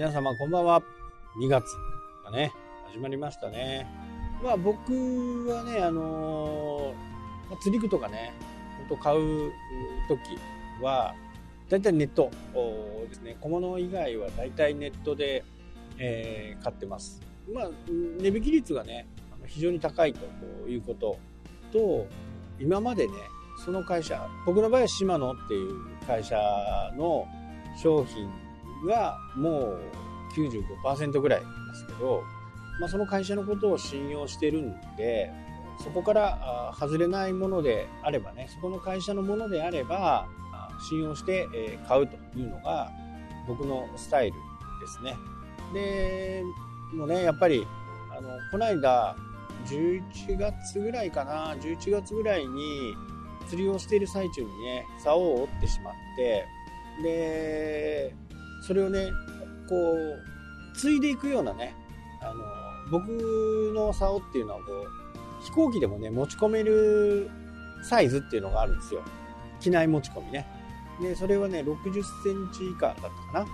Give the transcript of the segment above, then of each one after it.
皆様こんばんは。2月がね、始まりましたね。まあ僕はね、あのー、釣り具とかね、ほんと買う時は、だいたいネットですね。小物以外はだいたいネットで、えー、買ってます。まあ、値引き率がね、非常に高いということと、今までね、その会社、僕の場合はシマノっていう会社の商品がもう95%ぐらいなんですけど、まあ、その会社のことを信用してるんで、そこから外れないものであればね、そこの会社のものであれば、信用して買うというのが僕のスタイルですね。で、もうね、やっぱり、あの、この間、11月ぐらいかな、11月ぐらいに釣りをしている最中にね、竿を折ってしまって、で、それをね、こう、継いでいくようなね、あの、僕の竿っていうのはこう、飛行機でもね、持ち込めるサイズっていうのがあるんですよ。機内持ち込みね。で、それはね、60センチ以下だったか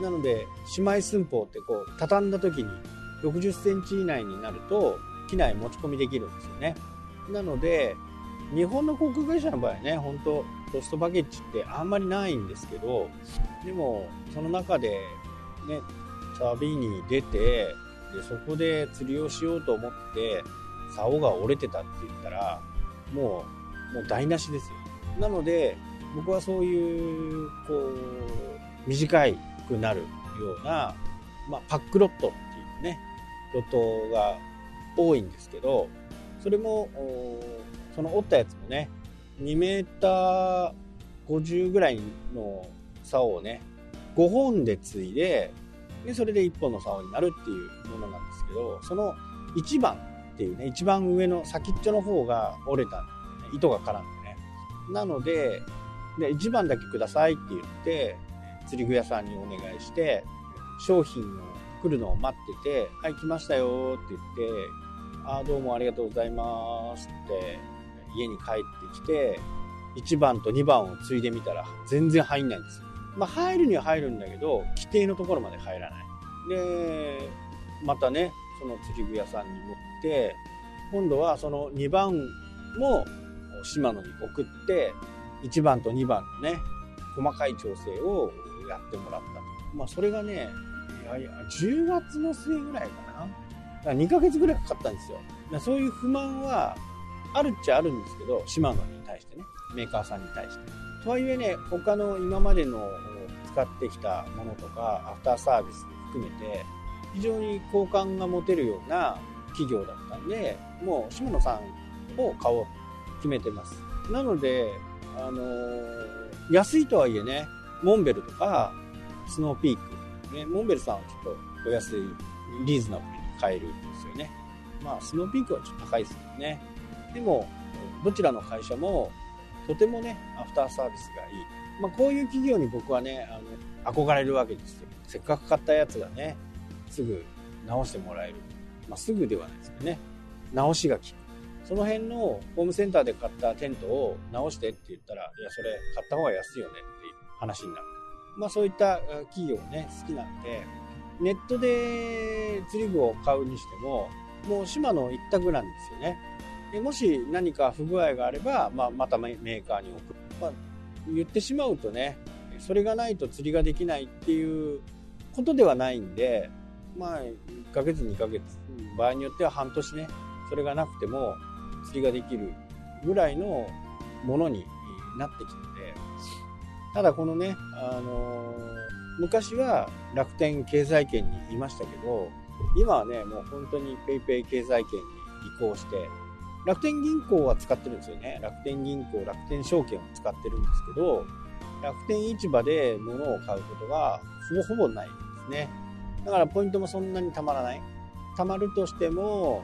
な。なので、姉妹寸法ってこう、畳んだ時に60センチ以内になると、機内持ち込みできるんですよね。なので、日本の航空会社の場合ね、本当ロストバケッジってあんまりないんですけど、でも、その中でね、旅に出て、で、そこで釣りをしようと思って、竿が折れてたって言ったら、もう、もう台無しですよ。なので、僕はそういう、こう、短くなるような、まあ、パックロットっていうね、ロットが多いんですけど、それも、その折ったやつもね、2メーター50ぐらいの竿をね、5本で継いで、で、それで1本の竿になるっていうものなんですけど、その1番っていうね、一番上の先っちょの方が折れたんで、ね、糸が絡んでね。なので、で、1番だけくださいって言って、釣り具屋さんにお願いして、商品を来るのを待ってて、はい、来ましたよって言って、あどうもありがとうございますって家に帰ってきて、1番と2番を継いでみたら全然入んないんですよ。まあ入るには入るんだけど、規定のところまで入らない。で、またね、その釣り具屋さんに持って、今度はその2番も島野に送って、1番と2番のね、細かい調整をやってもらった。まあそれがね、いやいや、10月の末ぐらいかな。だから2ヶ月ぐらいかかったんですよ。そういう不満はあるっちゃあるんですけど、シマノに対してね、メーカーさんに対して。とはいえね、他の今までの使ってきたものとか、アフターサービス含めて、非常に好感が持てるような企業だったんで、もうシマノさんを買おうと決めてます。なので、あのー、安いとはいえね、モンベルとか、スノーピーク、ね、モンベルさんはちょっとお安い、リーズナブルに買えるんですよね。まあ、スノーピークはちょっと高いですけどね。でも、どちらの会社も、とてもね、アフターサービスがいい。まあ、こういう企業に僕はね、あの、憧れるわけですよ。せっかく買ったやつがね、すぐ直してもらえる。まあ、すぐではないですけどね、直しが効く。その辺のホームセンターで買ったテントを直してって言ったら、いや、それ買った方が安いよねっていう話になる。まあそういった企業ね、好きなんで、ネットで釣り具を買うにしても、もう島の一択なんですよね。もし何か不具合があれば、まあ、またメーカーに送る。まあ、言ってしまうとね、それがないと釣りができないっていうことではないんで、まあ、1ヶ月、2ヶ月、場合によっては半年ね、それがなくても釣りができるぐらいのものになってきてて、ただこのね、あのー、昔は楽天経済圏にいましたけど、今はね、もう本当に PayPay 経済圏に移行して、楽天銀行は使ってるんですよね。楽天銀行、楽天証券を使ってるんですけど、楽天市場で物を買うことがほぼほぼないんですね。だからポイントもそんなにたまらない。たまるとしても、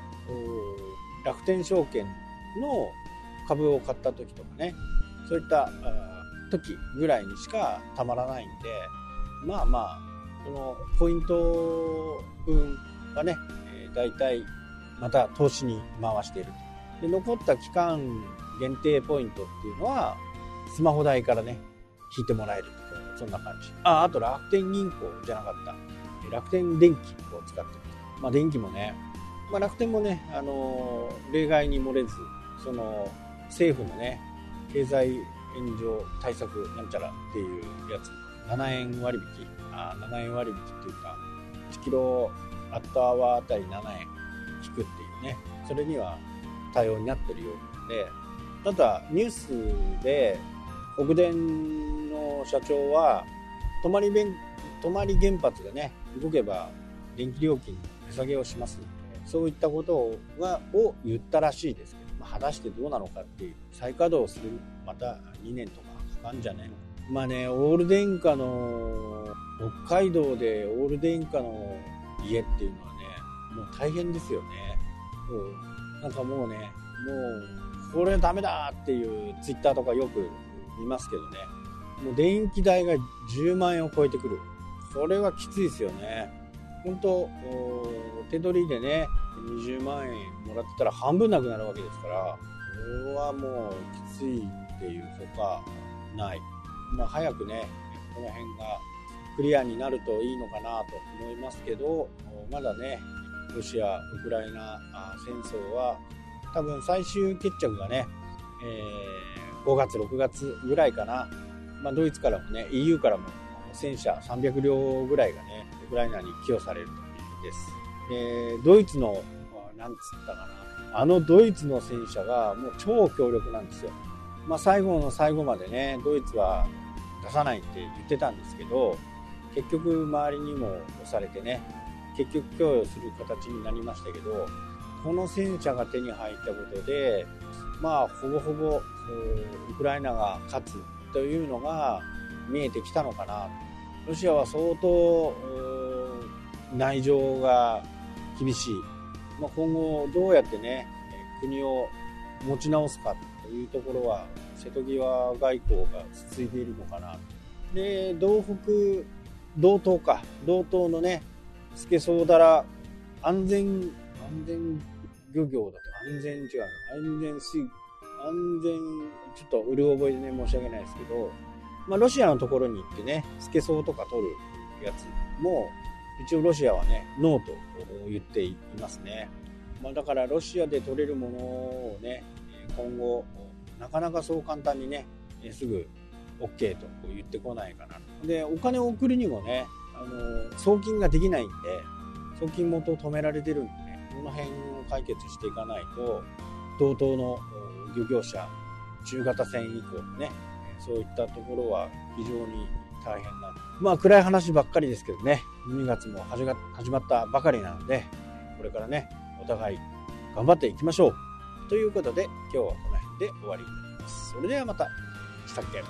楽天証券の株を買った時とかね、そういった時ぐらいにしかたまらないんで、まあまあ、そのポイント分はね、大体また投資に回していると。で残った期間限定ポイントっていうのはスマホ代からね引いてもらえるそんな感じ。ああと楽天銀行じゃなかった。楽天電気を使ってる。まあ、電気もね、まあ、楽天もね、あのー、例外に漏れず、その、政府のね、経済援助対策なんちゃらっていうやつ、7円割引、あ7円割引っていうか、1キロアットアワーあたり7円引くっていうね、それには対応になってるようで、ただニュースで北電の社長は泊まり泊まり原発がね動けば電気料金の値下げをしますそういったことがを言ったらしいですけど、まあ、果たしてどうなのかっていう再稼働するまた2年とかかかんじゃねえの？まあねオール電化の北海道でオール電化の家っていうのはねもう大変ですよね。なんかもうねもうこれダメだっていうツイッターとかよく見ますけどね。もう電気代が10万円を超えてくる。それはきついですよね。本当手取りでね20万円もらってたら半分なくなるわけですからこれはもうきついっていうほかない、まあ、早くねこの辺がクリアになるといいのかなと思いますけどまだねロシア・ウクライナ戦争は多分最終決着がね、えー、5月、6月ぐらいかな、まあ、ドイツからもね、EU からも戦車300両ぐらいがね、ウクライナに寄与されるというです。でドイツの、なんつったかな、あのドイツの戦車がもう超強力なんですよ。まあ、最後の最後までね、ドイツは出さないって言ってたんですけど、結局周りにも押されてね、結局供与する形になりましたけど、この戦車が手に入ったことで、まあ、ほぼほぼウクライナが勝つというのが見えてきたのかな。ロシアは相当内情が厳しい。まあ、今後どうやってね、国を持ち直すかというところは瀬戸際外交が続いているのかな。で、道北、道東か、道東のね、スケソウダラ安全、安全漁業だと安全違う安全水安全ちょっとうる覚えでね申し訳ないですけど、まあ、ロシアのところに行ってねスケソウとか取るやつも一応ロシアはねノーと言っていますね、まあ、だからロシアで取れるものをね今後なかなかそう簡単にねすぐ OK と言ってこないかな。でお金を送るにもねあの送金ができないんで送金元を止められてるんでねこの辺を解決していかないと同等の漁業者中型船以降ねそういったところは非常に大変なまあ暗い話ばっかりですけどね2月も始まったばかりなのでこれからねお互い頑張っていきましょう。ということで今日はこの辺で終わりになります。それではまたしたっけ